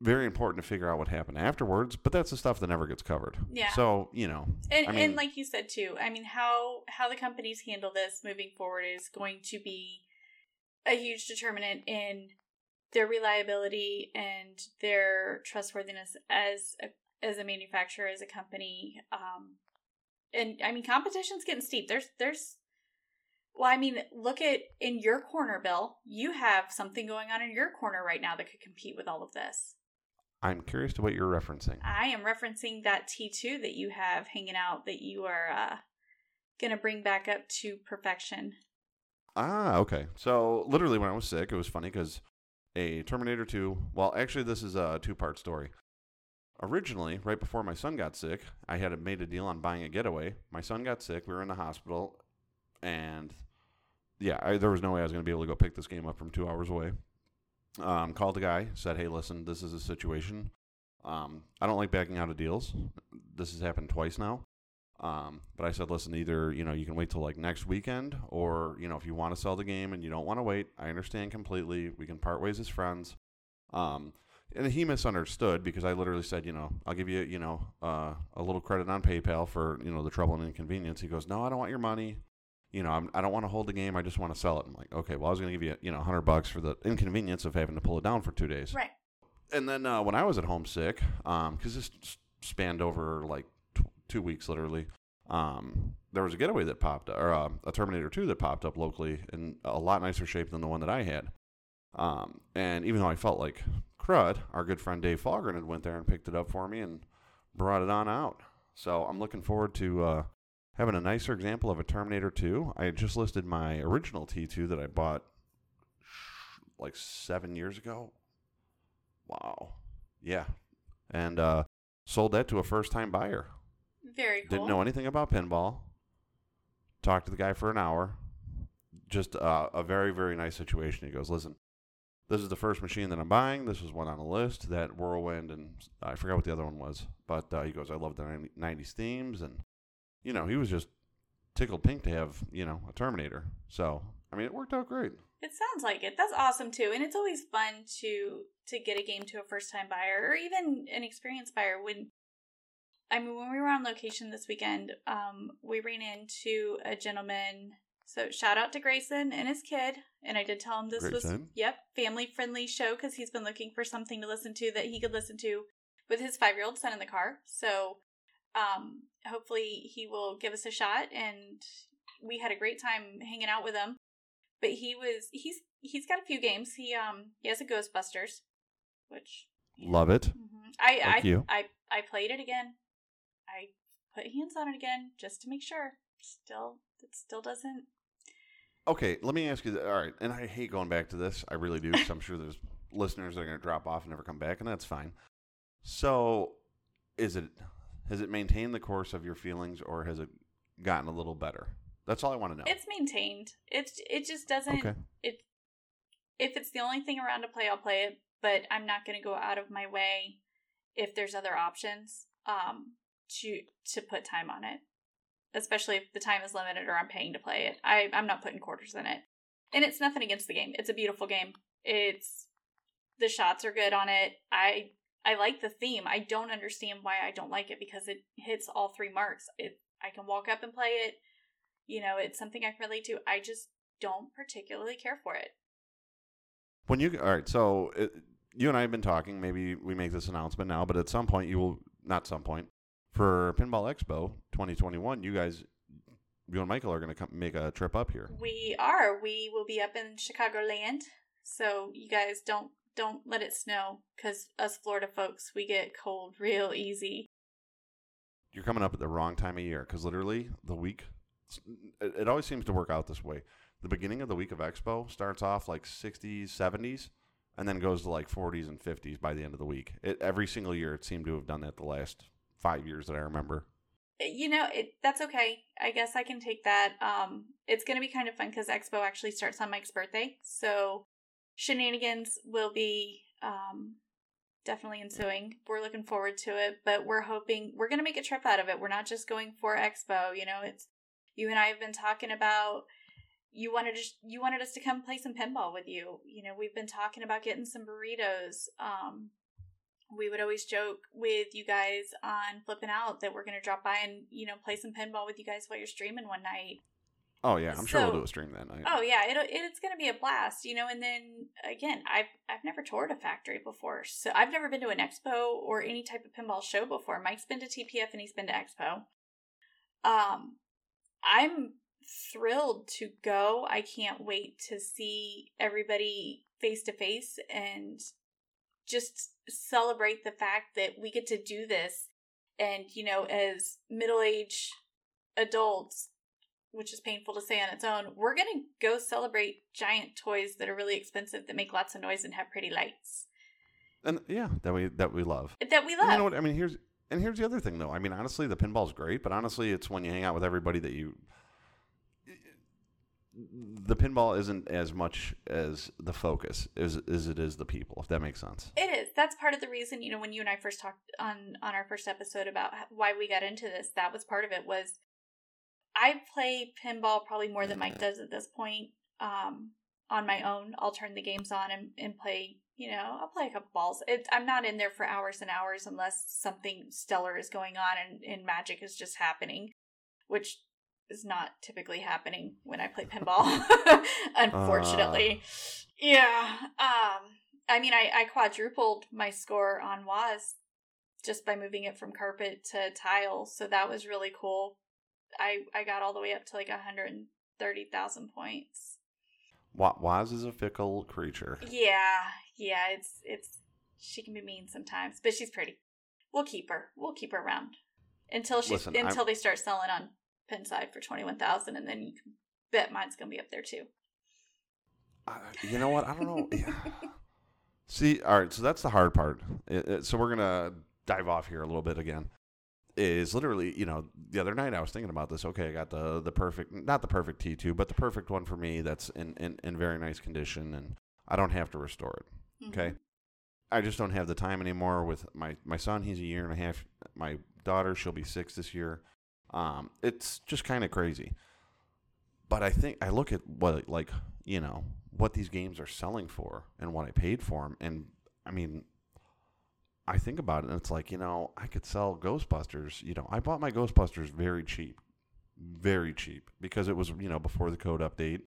very important to figure out what happened afterwards, but that's the stuff that never gets covered. Yeah. So, you know, And I mean- and like you said too, I mean how how the companies handle this moving forward is going to be a huge determinant in their reliability and their trustworthiness as a as a manufacturer, as a company. Um and I mean competition's getting steep. There's there's well, I mean, look at in your corner, Bill. You have something going on in your corner right now that could compete with all of this. I'm curious to what you're referencing. I am referencing that T2 that you have hanging out that you are uh, going to bring back up to perfection. Ah, okay. So, literally, when I was sick, it was funny because a Terminator 2, well, actually, this is a two part story. Originally, right before my son got sick, I had made a deal on buying a getaway. My son got sick. We were in the hospital. And yeah, I, there was no way I was going to be able to go pick this game up from two hours away. Um, called the guy, said, "Hey, listen, this is a situation. Um, I don't like backing out of deals. This has happened twice now. Um, but I said, listen, either you know you can wait till like next weekend, or you know if you want to sell the game and you don't want to wait, I understand completely. We can part ways as friends. Um, and he misunderstood because I literally said, you know, I'll give you, you know, uh, a little credit on PayPal for you know the trouble and inconvenience. He goes, no, I don't want your money you know, I'm, I don't want to hold the game. I just want to sell it. I'm like, okay, well, I was going to give you, you know, hundred bucks for the inconvenience of having to pull it down for two days. Right. And then uh, when I was at home sick, um, because this spanned over like two weeks literally, um, there was a getaway that popped, up or uh, a Terminator 2 that popped up locally in a lot nicer shape than the one that I had. Um, and even though I felt like crud, our good friend Dave Falgren had went there and picked it up for me and brought it on out. So I'm looking forward to uh, having a nicer example of a Terminator 2. I had just listed my original T2 that I bought like seven years ago. Wow. Yeah. And uh, sold that to a first time buyer. Very cool. Didn't know anything about pinball. Talked to the guy for an hour. Just uh, a very, very nice situation. He goes, Listen, this is the first machine that I'm buying. This was one on the list. That Whirlwind, and I forgot what the other one was. But uh, he goes, I love the 90s themes. And, you know, he was just tickled pink to have, you know, a Terminator. So, I mean, it worked out great. It sounds like it. That's awesome too, and it's always fun to to get a game to a first time buyer or even an experienced buyer. When I mean, when we were on location this weekend, um, we ran into a gentleman. So shout out to Grayson and his kid, and I did tell him this was yep family friendly show because he's been looking for something to listen to that he could listen to with his five year old son in the car. So um, hopefully he will give us a shot, and we had a great time hanging out with him but he was he's he's got a few games. He um he has a Ghostbusters, which Love it. Mhm. I Thank I, you. I I played it again. I put hands on it again just to make sure. Still, it still doesn't. Okay, let me ask you. All right, and I hate going back to this. I really do. 'cause I'm sure there's listeners that are going to drop off and never come back, and that's fine. So, is it has it maintained the course of your feelings, or has it gotten a little better? That's all I want to know. It's maintained. It's it just doesn't. okay. It if it's the only thing around to play, I'll play it. But I'm not going to go out of my way if there's other options um to to put time on it. Especially if the time is limited or I'm paying to play it. I I'm not putting quarters in it. And it's nothing against the game. It's a beautiful game. It's the shots are good on it. I I like the theme. I don't understand why I don't like it because it hits all three marks. It I can walk up and play it. You know, it's something I can relate to. I just don't particularly care for it. When you all right, so it, you and I have been talking. Maybe we make this announcement now, but at some point you will not some point for Pinball Expo 2021. You guys, you and Michael are going to come make a trip up here. We are. We will be up in Chicagoland. So you guys don't don't let it snow because us Florida folks we get cold real easy. You're coming up at the wrong time of year because literally the week, it, it always seems to work out this way. The beginning of the week of Expo starts off like 60s, 70s, and then goes to like 40s and 50s by the end of the week. It, every single year, it seemed to have done that the last five years that I remember. You know, it that's okay. I guess I can take that. Um, it's gonna be kind of fun because Expo actually starts on Mike's birthday, so shenanigans will be um definitely ensuing. We're looking forward to it, but we're hoping we're gonna make a trip out of it. We're not just going for Expo. You know, it's you and I have been talking about you wanted to, you wanted us to come play some pinball with you. You know, we've been talking about getting some burritos. Um, we would always joke with you guys on flipping out that we're going to drop by and you know play some pinball with you guys while you're streaming one night. Oh yeah, I'm sure we'll do a stream that night. Oh yeah, it, it's going to be a blast, you know. And then again, I've I've never toured a factory before, so I've never been to an expo or any type of pinball show before. Mike's been to TPF and he's been to expo. Um, I'm thrilled to go. I can't wait to see everybody face to face and just celebrate the fact that we get to do this. And you know, as middle age adults, which is painful to say on its own, we're going to go celebrate giant toys that are really expensive that make lots of noise and have pretty lights and yeah, that we that we love. that we And love. you know what? I mean, here's and here's the other thing, though. I mean, honestly, the pinball's great, but honestly, it's when you hang out with everybody that you. The pinball isn't as much as the focus as, as it is the people, if that makes sense. It is. That's part of the reason, you know, when you and I first talked on on our first episode about why we got into this, that was part of it was I play pinball probably more than Mike does at this point. Um on my own. I'll turn the games on and, and play, you know, I'll play a couple balls. It, I'm not in there for hours and hours unless something stellar is going on and, and magic is just happening, which is not typically happening when I play pinball, unfortunately. yeah. Um, I mean, I, I quadrupled my score on WOZ just by moving it from carpet to tile, so that was really cool. I I got all the way up to like 130,000 points. WOZ is a fickle creature. Yeah, yeah, it's it's she can be mean sometimes, but she's pretty. We'll keep her. We'll keep her around until she Listen, I'm- until they start selling on Pinside for 21,000 and then you can bet mine's going to be up there too. Uh, you know what? I don't know. Yeah. See, all right. So that's the hard part. It- it- so we're gonna dive off here a little bit again. Is literally, you know, the other night I was thinking about this. Okay, I got the the perfect, not the perfect T two, but the perfect one for me. That's in, in in very nice condition, and I don't have to restore it. Okay. I just don't have the time anymore with my my son. He's a year and a half. My daughter, she'll be six this year. Um, it's just kind of crazy. But I think I look at what like you know what these games are selling for and what I paid for them, and I mean, I think about it and it's like you know I could sell Ghostbusters. You know, I bought my Ghostbusters very cheap, very cheap because it was you know before the code update,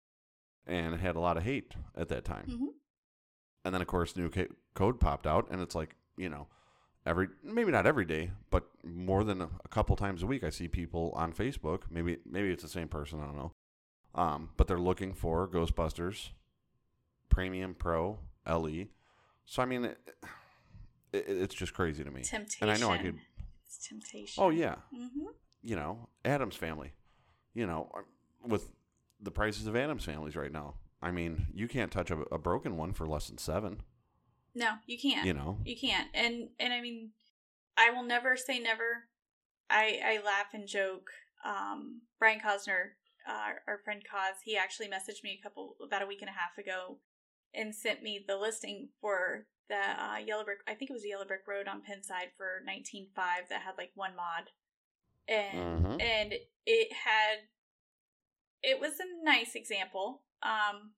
and it had a lot of hate at that time. Mhm. And then of course new ca- code popped out, and it's like you know every maybe not every day, but more than a, a couple times a week, I see people on Facebook. Maybe maybe it's the same person. I don't know. Um, but they're looking for Ghostbusters, Premium Pro, LE. So I mean, it, it, it's just crazy to me. Temptation. And I know I could. It's temptation. Oh yeah, hmm you know, Addams Family. You know, uh, with the prices of Addams Families right now. I mean, you can't touch a, a broken one for less than seven. No, you can't. You know, You can't. And and I mean, I will never say never. I I laugh and joke. Um, Brian Cosner, uh, our friend Cos, he actually messaged me a couple about a week and a half ago, and sent me the listing for the uh, Yellow Brick. I think it was Yellow Brick Road on Pinside for nineteen five that had like one mod, and Mhm. and it had. It was a nice example. Um,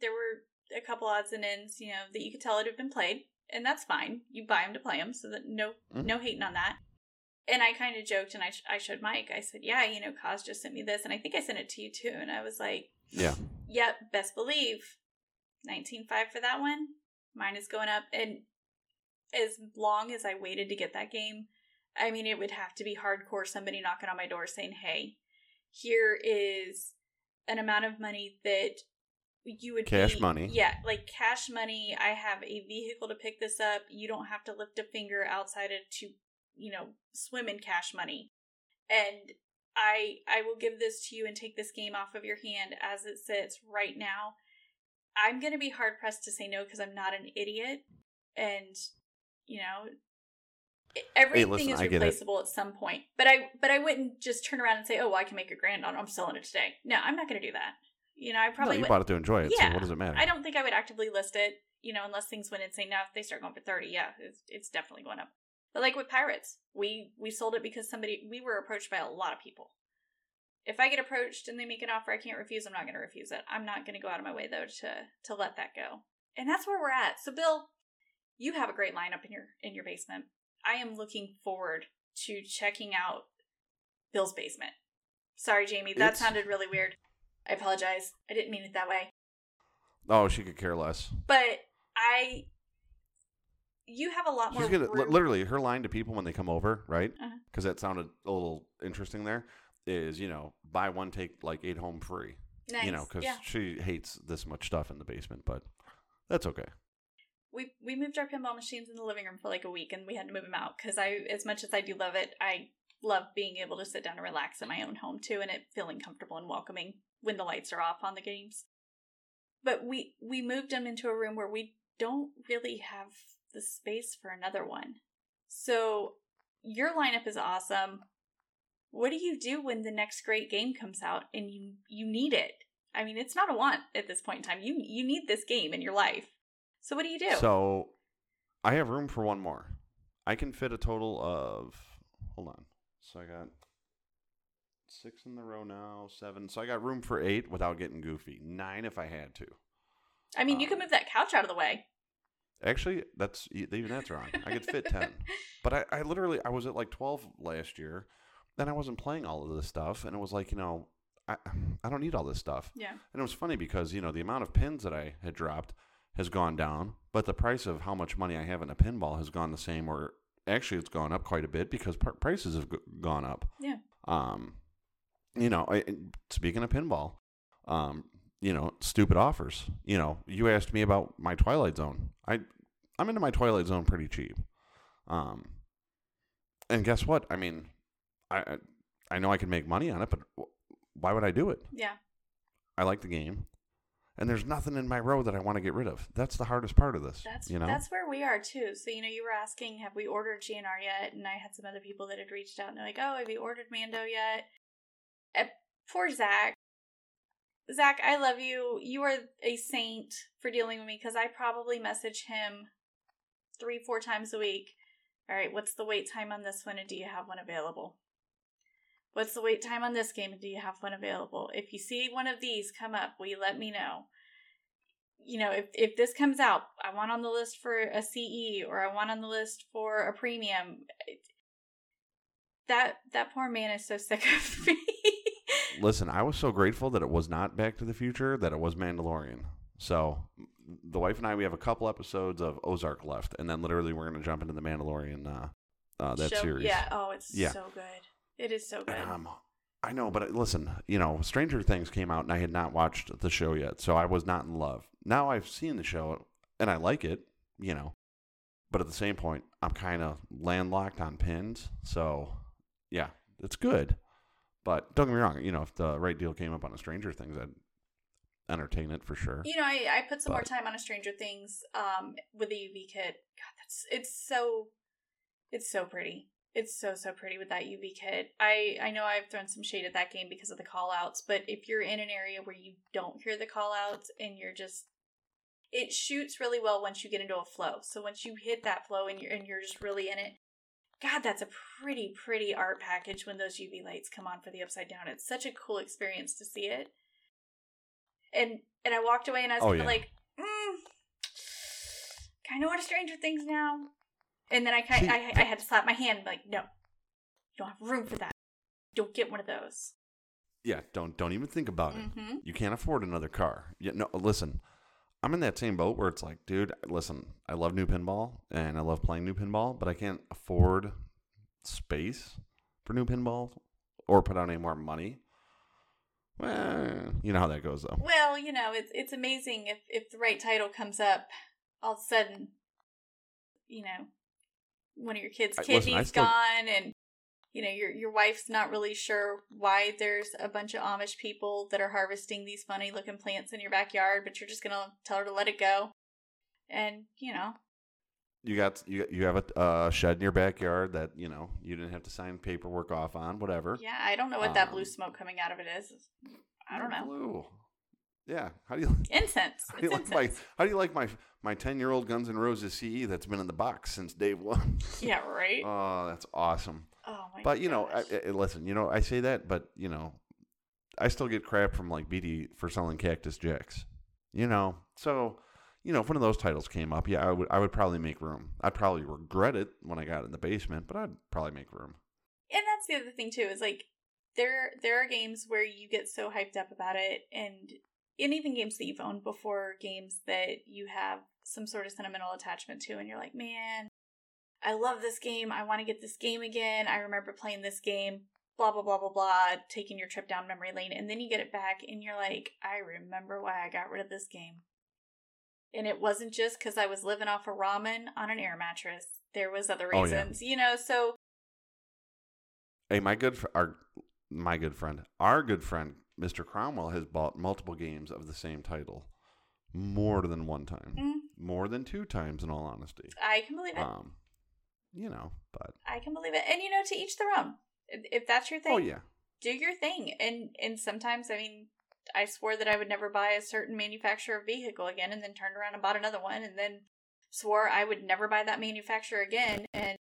there were a couple odds and ends, you know, that you could tell it had been played, and that's fine. You buy them to play them, so that no Mhm. no hating on that. And I kind of joked, and I sh- I showed Mike. I said, "Yeah, you know, Cos just sent me this, and I think I sent it to you too." And I was like, yeah. "Yep, best believe." 19.5 for that one. Mine is going up and as long as I waited to get that game, I mean it would have to be hardcore somebody knocking on my door saying, "Hey, here is an amount of money that you would Cash be- money. Yeah, like cash money. I have a vehicle to pick this up. You don't have to lift a finger outside of to, you know, swim in cash money. And I I will give this to you and take this game off of your hand as it sits right now. I'm going to be hard pressed to say no because I'm not an idiot and you know everything listen, is I get it. replaceable at some point. But I but I wouldn't just turn around and say, "Oh, well, I can make a grand on. I'm selling it today." No, I'm not going to do that. You know, I No, probably you would bought it to enjoy it. Yeah, so what does it matter? I don't think I would actively list it, you know, unless things went insane. Now, if they start going for thirty, yeah, it's, it's definitely going up. But like with pirates, we we sold it because somebody we were approached by a lot of people. If I get approached and they make an offer I can't refuse, I'm not going to refuse it. I'm not going to go out of my way though to to let that go. And that's where we're at. So, Bill, you have a great lineup in your in your basement. I am looking forward to checking out Bill's basement. Sorry, Jamie, that It's- sounded really weird. I apologize. I didn't mean it that way. Oh, she could care less. But I, you have a lot more. Gonna literally her line to people when they come over, right? Uh-huh. Because that sounded a little interesting. There is, you know, buy one take like eight home free. nice. You know, because yeah, she hates this much stuff in the basement, but that's okay. we we moved our pinball machines in the living room for like a week, and we had to move them out because I, as much as I do love it, I love being able to sit down and relax in my own home too, and it feeling comfortable and welcoming when the lights are off on the games. But we we moved them into a room where we don't really have the space for another one. So your lineup is awesome. What do you do when the next great game comes out and you you need it? I mean, it's not a want at this point in time. You you need this game in your life. So what do you do? So I have room for one more. I can fit a total of hold on. So I got six in the row now, seven. So I got room for eight without getting goofy. Nine if I had to. I mean, you um, can move that couch out of the way. Actually, that's even that's wrong. I could fit ten, but I, I literally I was at like twelve last year, and I wasn't playing all of this stuff, and it was like you know I I don't need all this stuff, Yeah. and it was funny because you know the amount of pins that I had dropped has gone down, but the price of how much money I have in a pinball has gone the same, or actually it's gone up quite a bit because pr- prices have g- gone up. Yeah. Um, you know, I, speaking of pinball, um, you know, stupid offers. You know, you asked me about my Twilight Zone. I, I'm into my Twilight Zone pretty cheap. Um, and guess what? I mean, I, I- know I can make money on it, but why would I do it? Yeah. I like the game, and there's nothing in my row that I want to get rid of. That's the hardest part of this. That's you know. that's where we are too. So you know, you were asking, have we ordered GNR yet? And I had some other people that had reached out and they're like, oh, have you ordered Mando yet? Uh, poor Zach. Zach, I love you. You are a saint for dealing with me because I probably message him three, four times a week. All right, what's the wait time on this one, and do you have one available? What's the wait time on this game, do you have one available? If you see one of these come up, will you let me know? you know, if if this comes out, I want on the list for a CE or I want on the list for a premium. That that poor man is so sick of me. Listen, I was so grateful that it was not Back to the Future, that it was Mandalorian. So, the wife and I, we have a couple episodes of Ozark left, and then literally we're going to jump into the Mandalorian, uh, uh, that Show- series. Yeah. Oh, it's Yeah. so good. It is so good. And I'm- know, but listen, you know, Stranger Things came out, and I had not watched the show yet, so I was not in love. Now I've seen the show, and I like it, you know, but at the same point, I'm kind of landlocked on pins, so yeah, it's good. But don't get me wrong, you know, if the right deal came up on a Stranger Things, I'd entertain it for sure. You know, I, I put some more time on a Stranger Things um with the UV kit. God, that's it's so it's so pretty. It's so so pretty with that UV kit. I I know I've thrown some shade at that game because of the call outs, but if you're in an area where you don't hear the call outs and you're just it shoots really well once you get into a flow. So once you hit that flow and you're and you're just really in it, God, that's a pretty pretty art package when those UV lights come on for the upside down. It's such a cool experience to see it. And and I walked away and I was Oh, yeah. like, mm, kind of want to Stranger Things now. And then I See, I, I had to slap my hand and be like, no, you don't have room for that. Don't get one of those. Yeah, don't don't even think about it. hmm You can't afford another car. Yeah, no, listen. I'm in that same boat where it's like, dude, listen, I love new pinball and I love playing new pinball, but I can't afford space for new pinball or put out any more money. Well, you know how that goes, though. Well, you know, it's it's amazing if if the right title comes up, all of a sudden, you know, one of your kids' kidneys I still- gone, and you know your your wife's not really sure why there's a bunch of Amish people that are harvesting these funny looking plants in your backyard, but you're just gonna tell her to let it go, and you know, You got you you have a uh, shed in your backyard that you know you didn't have to sign paperwork off on, whatever. yeah, I don't know what that blue Um, smoke coming out of it is. I don't know. Blue. Yeah. How do you Incense. how do you It's like my incense. how do you like my my ten year old Guns N' Roses CE that's been in the box since day one? Yeah, right. Oh, that's awesome. oh my. But you know, I. I, listen, you know, I say that, but you know, I still get crap from like BD for selling Cactus Jacks. You know, so you know, if one of those titles came up, yeah, I would I would probably make room. I'd probably regret it when I got in the basement, but I'd probably make room. and that's the other thing too is like there there are games where you get so hyped up about it and and even games that you've owned before games that you have some sort of sentimental attachment to and you're like man i love this game. I want to get this game again. I remember playing this game blah blah blah blah blah taking your trip down memory lane and then you get it back and you're like i remember why i got rid of this game. And it wasn't just because i was living off of ramen on an air mattress. There was other Oh, yeah. reasons you know so Hey, my good fr- our my good friend, our good friend, Mr. Cromwell has bought multiple games of the same title more than one time, mm, more than two times, in all honesty. i can believe it Um, you know, but I can believe it. And you know, to each their own. If, if that's your thing, oh yeah, do your thing. And and sometimes, I mean, I swore that I would never buy a certain manufacturer of vehicle again, and then turned around and bought another one, and then swore I would never buy that manufacturer again. And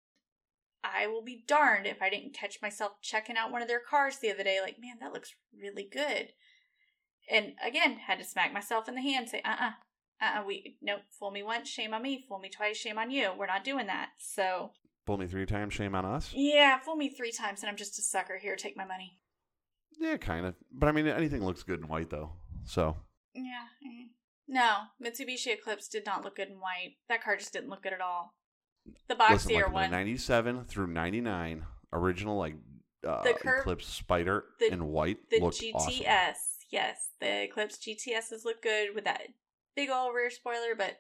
I will be darned if I didn't catch myself checking out one of their cars the other day, like, man, that looks really good. And again, had to smack myself in the hand, say, uh uh-uh, uh, we nope, fool me once, shame on me, fool me twice, shame on you. We're not doing that. So Fool me three times, shame on us. yeah, fool me three times and I'm just a sucker. Here, take my money. Yeah, kind of. But I mean, anything looks good in white though. So Yeah. eh. No, Mitsubishi Eclipse did not look good in white. That car just didn't look good at all. The listen, boxier like one. '97 through '99, original like uh, The curve- Eclipse Spyder the- in white The GTS, awesome. yes. The Eclipse GTSs look good with that big old rear spoiler, but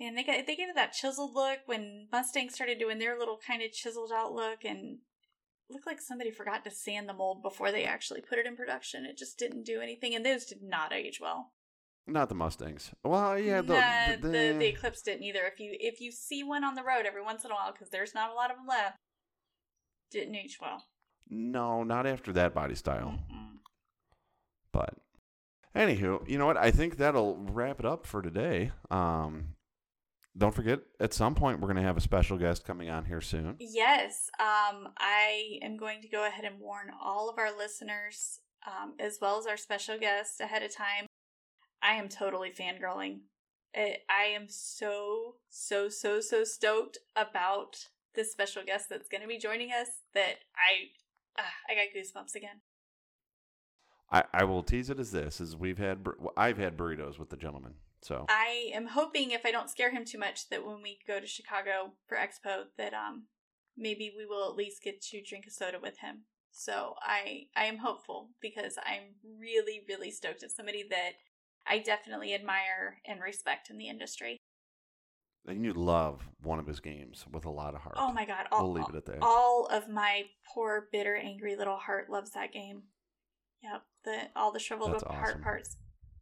man, they got they gave it that chiseled look when Mustang started doing their little kind of chiseled out look and looked like somebody forgot to sand the mold before they actually put it in production. It just didn't do anything, and those did not age well. Not the Mustangs. Well, yeah, the Nah, the, the, the Eclipse didn't either. If you if you see one on the road every once in a while, because there's not a lot of them left, didn't age well. no, not after that body style. Mm-mm. But anywho, you know what? I think that'll wrap it up for today. Um, don't forget, at some point we're gonna have a special guest coming on here soon. Yes, um, I am going to go ahead and warn all of our listeners, um, as well as our special guest, ahead of time. I am totally fangirling. I I am so so so so stoked about this special guest that's going to be joining us that I ah, I got goosebumps again. I, I will tease it as this: is we've had bur- I've had burritos with the gentleman. So I am hoping if I don't scare him too much that when we go to Chicago for Expo that um maybe we will at least get to drink a soda with him. So I I am hopeful because I'm really really stoked at somebody that I definitely admire and respect in the industry. and you love one of his games with a lot of heart. Oh my god, all, we'll leave it at that. all of my poor bitter angry little heart loves that game. Yep, the all the shriveled That's up heart awesome. parts.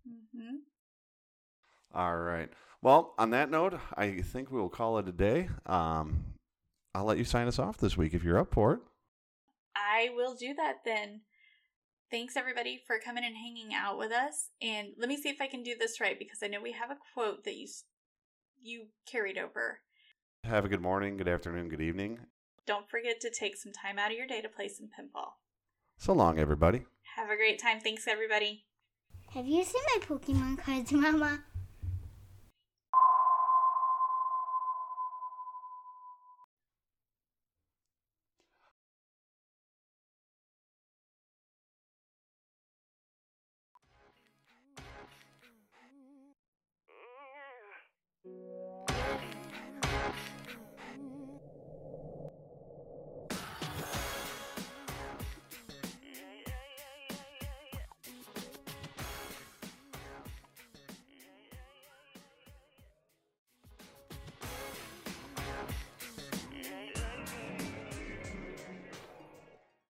Mhm. All right. Well, on that note, I think we will call it a day. Um, I'll let you sign us off this week if you're up for it. I will do that then. Thanks everybody for coming and hanging out with us. And let me see if I can do this right because I know we have a quote that you you carried over. Have a good morning, good afternoon, good evening. Don't forget to take some time out of your day to play some pinball. So long, everybody. Have a great time. Thanks everybody. Have you seen my Pokemon cards, Mama?